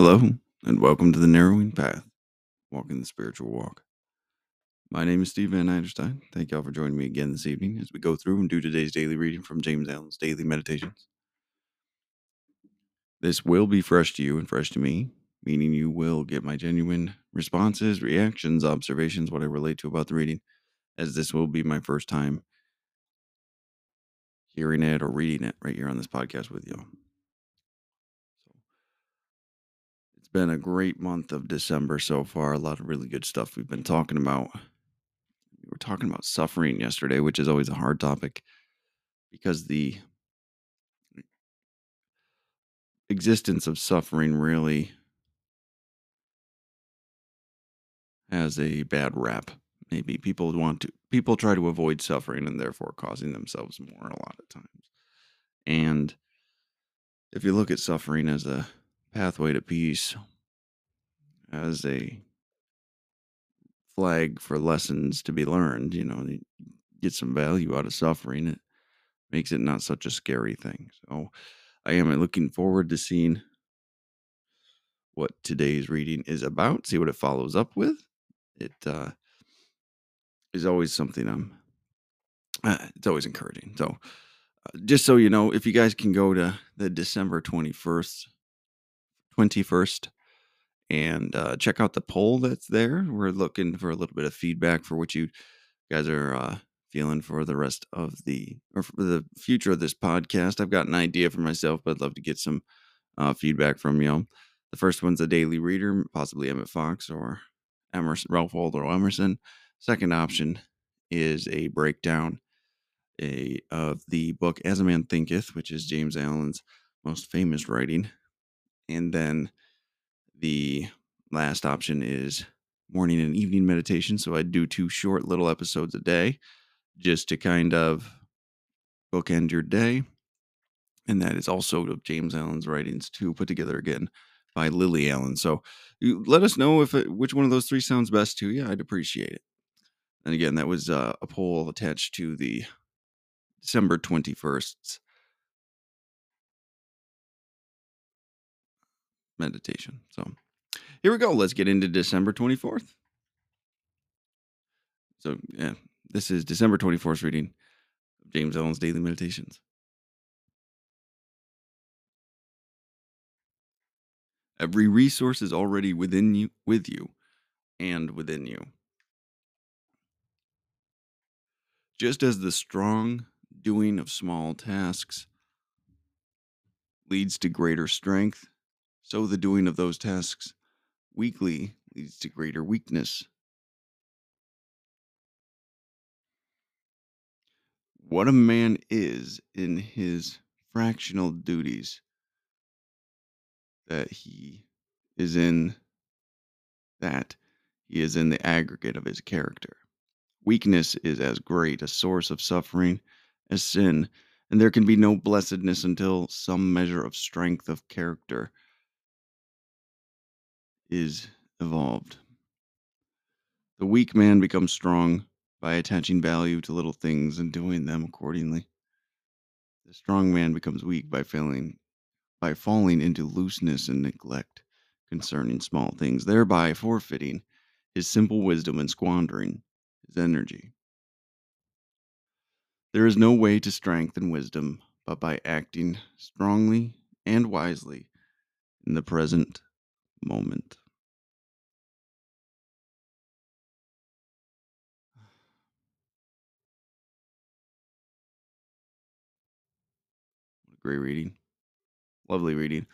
Hello, and welcome to the Narrowing Path, Walking the Spiritual Walk. My name is Steve Van Eiderstein. Thank y'all for joining me again this evening as we go through and do today's daily reading from James Allen's Daily Meditations. This will be fresh to you and fresh to me, meaning you will get my genuine responses, reactions, observations, what I relate to about the reading, as this will be my first time hearing it or reading it right here on this podcast with you. It's been a great month of December so far. A lot of really good stuff we've been talking about. We were talking about suffering yesterday, which is always a hard topic because the existence of suffering really has a bad rap. Maybe people want to people try to avoid suffering and therefore causing themselves more a lot of times. And if you look at suffering as a pathway to peace as a flag for lessons to be learned. You know, get some value out of suffering. It makes it not such a scary thing. So I am looking forward to seeing what today's reading is about, see what it follows up with. It uh, is always something I'm, uh, it's always encouraging. So, uh, just so you know, if you guys can go to the December 21st 21st and uh, check out the poll that's there. We're looking for a little bit of feedback for what you guys are uh, feeling for the rest of the or for the future of this podcast. I've got an idea for myself, but I'd love to get some uh, feedback from y'all. The first one's a daily reader, possibly Emmett Fox or Emerson, Ralph Waldo Emerson. Second option is a breakdown a, of the book As a Man Thinketh, which is James Allen's most famous writing. And then the last option is morning and evening meditation. So I do two short little episodes a day just to kind of bookend your day. And that is also James Allen's writings too, put together again by Lily Allen. So let us know if it, which one of those three sounds best to you. I'd appreciate it. And again, that was uh, a poll attached to the December 21st meditation. So here we go. Let's get into December 24th. So, yeah, this is December 24th reading of James Allen's Daily Meditations. Every resource is already within you, with you, and within you. Just as the strong doing of small tasks leads to greater strength, so the doing of those tasks weakly leads to greater weakness. What a man is in his fractional duties that he is in that he is in the aggregate of his character. Weakness is as great a source of suffering as sin, and there can be no blessedness until some measure of strength of character is evolved. The weak man becomes strong by attaching value to little things and doing them accordingly. The strong man becomes weak by failing by falling into looseness and neglect concerning small things, thereby forfeiting his simple wisdom and squandering his energy. There is no way to strengthen wisdom but by acting strongly and wisely in the present moment. Great reading. Lovely reading.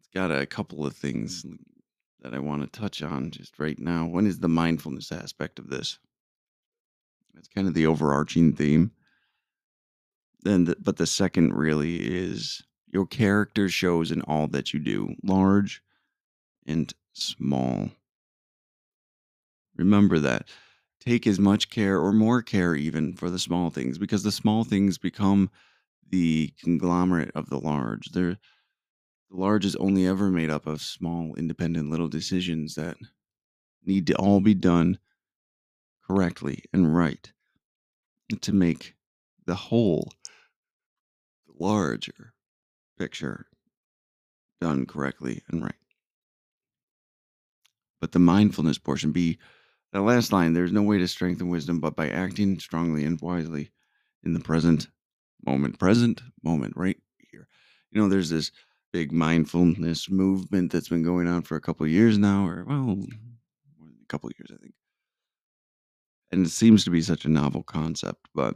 It's got a couple of things that I want to touch on just right now. One is the mindfulness aspect of this. That's kind of the overarching theme. Then, the, but the second really is your character shows in all that you do, large and small. Remember that. Take as much care or more care even for the small things because the small things become the conglomerate of the large. They're, the large is only ever made up of small, independent little decisions that need to all be done correctly and right to make the whole, larger picture done correctly and right. But the mindfulness portion be that last line, there's no way to strengthen wisdom but by acting strongly and wisely in the present moment. Present moment, right here. You know, there's this big mindfulness movement that's been going on for a couple of years now, or well, a couple of years, I think. And it seems to be such a novel concept, but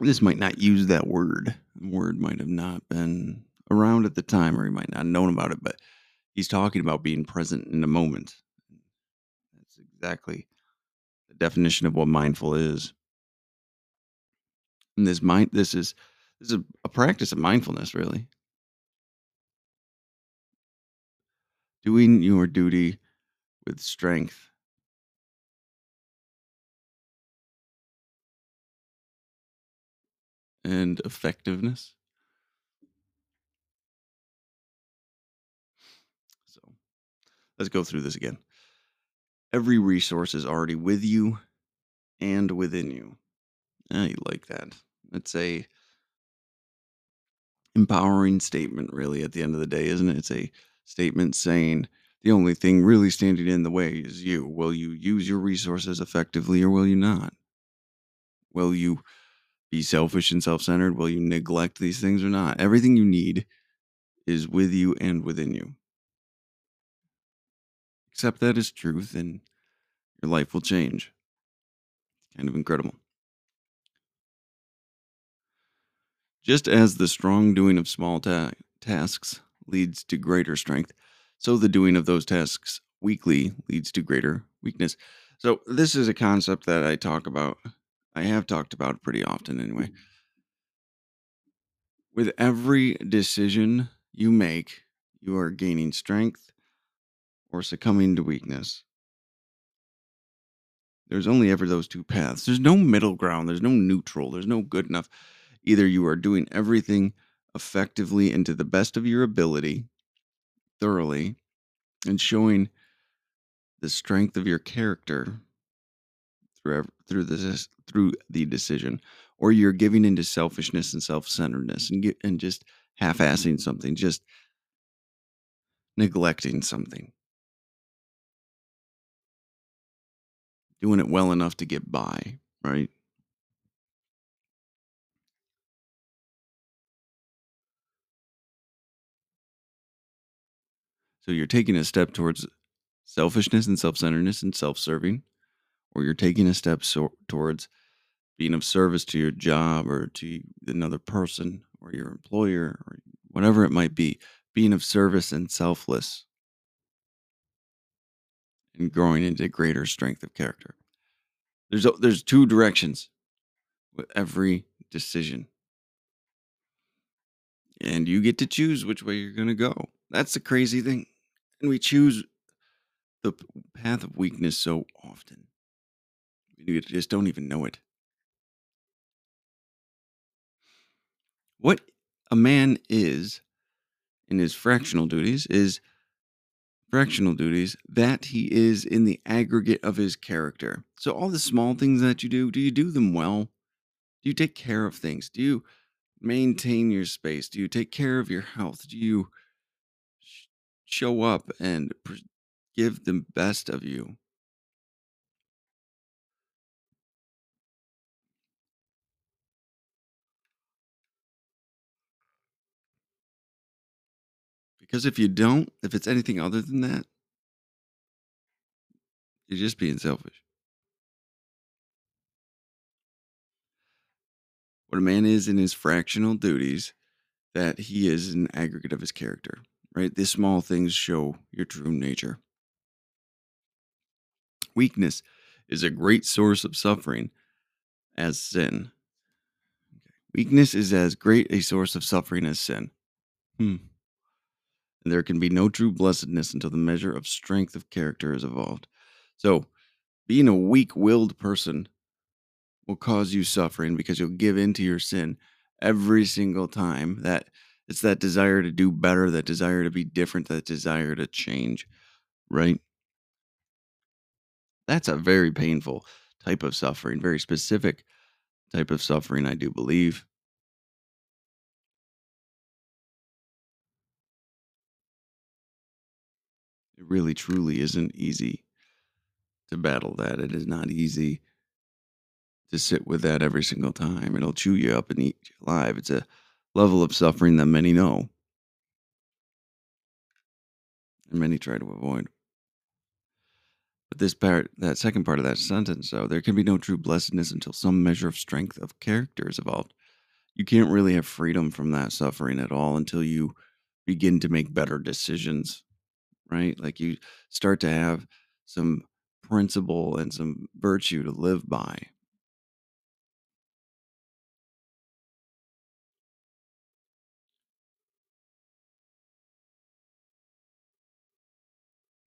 this might not use that word. The word might have not been around at the time, or he might not have known about it, but he's talking about being present in the moment. That's exactly the definition of what mindful is. And this mind this is this is a, a practice of mindfulness, really. Doing your duty with strength. And effectiveness. So let's go through this again. Every resource is already with you and within you. Ah, I like that. It's a empowering statement, really, at the end of the day, isn't it? It's a statement saying the only thing really standing in the way is you. Will you use your resources effectively or will you not? Will you be selfish and self centered? Will you neglect these things or not? Everything you need is with you and within you. Accept that as truth and your life will change. Kind of incredible. Just as the strong doing of small ta- tasks leads to greater strength, so the doing of those tasks weakly leads to greater weakness. So, this is a concept that I talk about. I have talked about pretty often anyway. Mm-hmm. With every decision you make, you are gaining strength or succumbing to weakness. There's only ever those two paths. There's no middle ground. There's no neutral. There's no good enough. Either you are doing everything effectively and to the best of your ability, thoroughly, and showing the strength of your character through through this through the decision, or you're giving into selfishness and self-centeredness and get, and just half-assing something, just neglecting something, doing it well enough to get by, right? So you're taking a step towards selfishness and self-centeredness and self-serving, or you're taking a step so- towards being of service to your job or to another person or your employer or whatever it might be, being of service and selfless and growing into greater strength of character. There's there's two directions with every decision. And you get to choose which way you're going to go. That's the crazy thing. And we choose the path of weakness so often. We just don't even know it. What a man is in his fractional duties is fractional duties that he is in the aggregate of his character. So, all the small things that you do, do you do them well? Do you take care of things? Do you maintain your space? Do you take care of your health? Do you sh- show up and give the best of you? Because if you don't, if it's anything other than that, you're just being selfish. What a man is in his fractional duties, that he is an aggregate of his character, right? These small things show your true nature. Weakness is a great source of suffering as sin. Weakness is as great a source of suffering as sin. Hmm. And there can be no true blessedness until the measure of strength of character is evolved. So, being a weak willed person will cause you suffering because you'll give in to your sin every single time. That it's that desire to do better, that desire to be different, that desire to change, right? That's a very painful type of suffering, very specific type of suffering, I do believe. It really truly isn't easy to battle that. It is not easy to sit with that every single time. It'll chew you up and eat you alive. It's a level of suffering that many know and many try to avoid. But this part, that second part of that sentence, though, there can be no true blessedness until some measure of strength of character is evolved. You can't really have freedom from that suffering at all until you begin to make better decisions, right? Like you start to have some principle and some virtue to live by.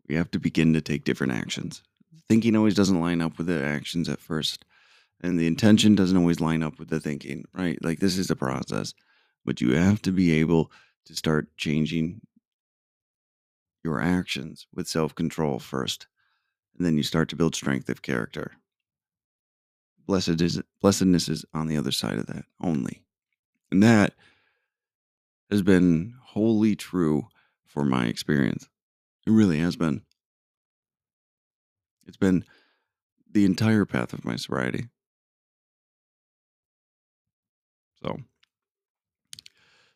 We have to begin to take different actions. Thinking always doesn't line up with the actions at first, and the intention doesn't always line up with the thinking, right? Like this is a process, but you have to be able to start changing your actions with self control first, and then you start to build strength of character. Blessed is blessedness is on the other side of that only, and that has been wholly true for my experience. It really has been. It's been the entire path of my sobriety. So,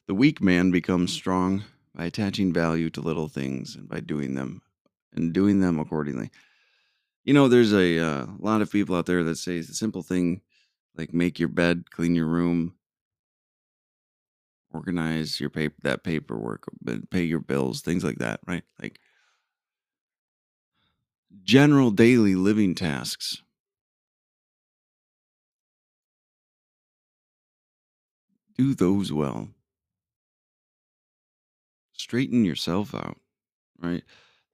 the weak man becomes mm. strong by attaching value to little things and by doing them and doing them accordingly. You know, there's a uh, lot of people out there that say the simple thing like make your bed, clean your room, organize your paper that paperwork, pay your bills, things like that, right? Like general daily living tasks. Do those well. Straighten yourself out, right?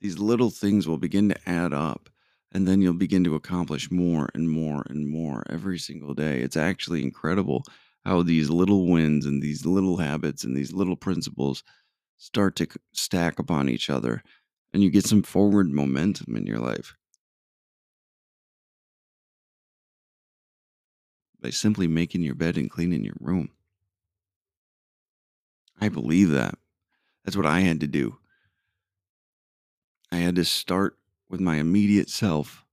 These little things will begin to add up, and then you'll begin to accomplish more and more and more every single day. It's actually incredible how these little wins and these little habits and these little principles start to stack upon each other and you get some forward momentum in your life by simply making your bed and cleaning your room. I believe that. That's what I had to do. I had to start with my immediate self.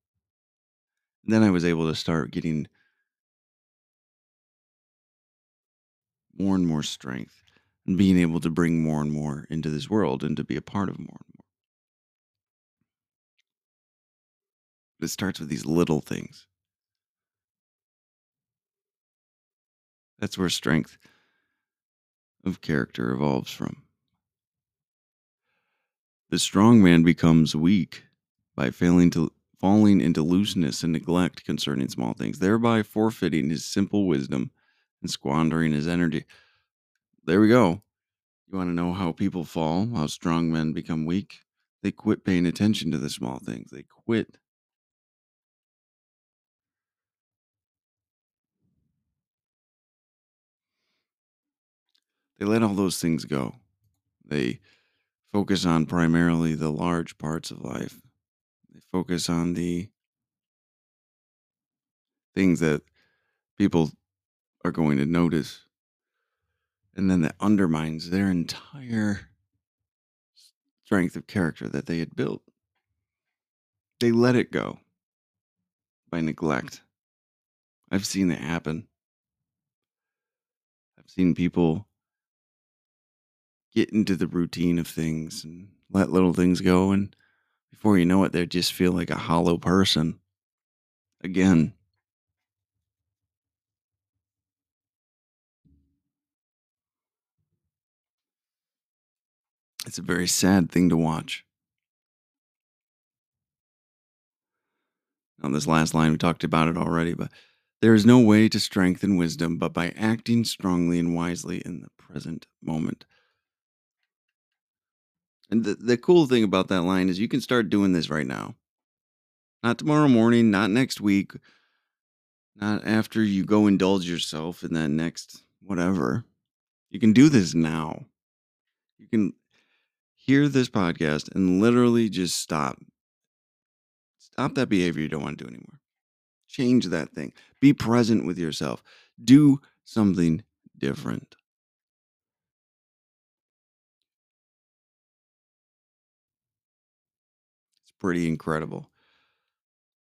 Then I was able to start getting more and more strength and being able to bring more and more into this world and to be a part of more and more. But it starts with these little things. That's where strength of character evolves from. The strong man becomes weak by failing to falling into looseness and neglect concerning small things, thereby forfeiting his simple wisdom and squandering his energy. There we go. You want to know how people fall, how strong men become weak? They quit paying attention to the small things. They quit they let all those things go. They focus on primarily the large parts of life. They focus on the things that people are going to notice. And then that undermines their entire strength of character that they had built. They let it go by neglect. I've seen it happen. I've seen people get into the routine of things and let little things go. And before you know it, they just feel like a hollow person again. It's a very sad thing to watch. On this last line, we talked about it already, but there is no way to strengthen wisdom but by acting strongly and wisely in the present moment. And the, the cool thing about that line is you can start doing this right now. Not tomorrow morning, not next week, not after you go indulge yourself in that next whatever. You can do this now. You can hear this podcast and literally just stop. Stop that behavior you don't want to do anymore. Change that thing. Be present with yourself. Do something different. Pretty incredible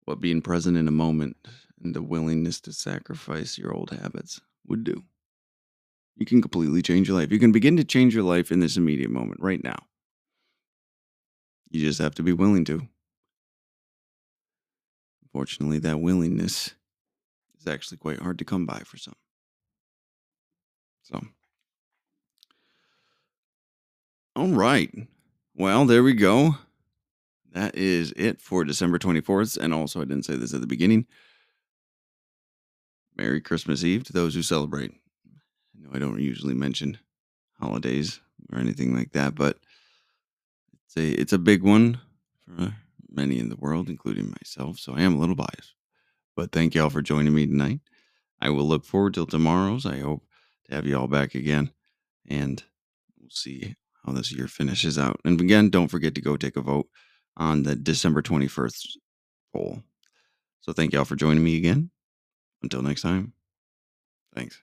what being present in a moment and the willingness to sacrifice your old habits would do. You can completely change your life. You can begin to change your life in this immediate moment right now. You just have to be willing to. Unfortunately, that willingness is actually quite hard to come by for some. So, all right. Well, there we go. That is it for December 24th. And also, I didn't say this at the beginning. Merry Christmas Eve to those who celebrate. I know I don't usually mention holidays or anything like that, but it's a it's a big one for many in the world, including myself. So I am a little biased. But thank y'all for joining me tonight. I will look forward till tomorrow's. I hope to have you all back again. And we'll see how this year finishes out. And again, don't forget to go take a vote on the December 21st poll. So thank y'all for joining me again. Until next time, thanks.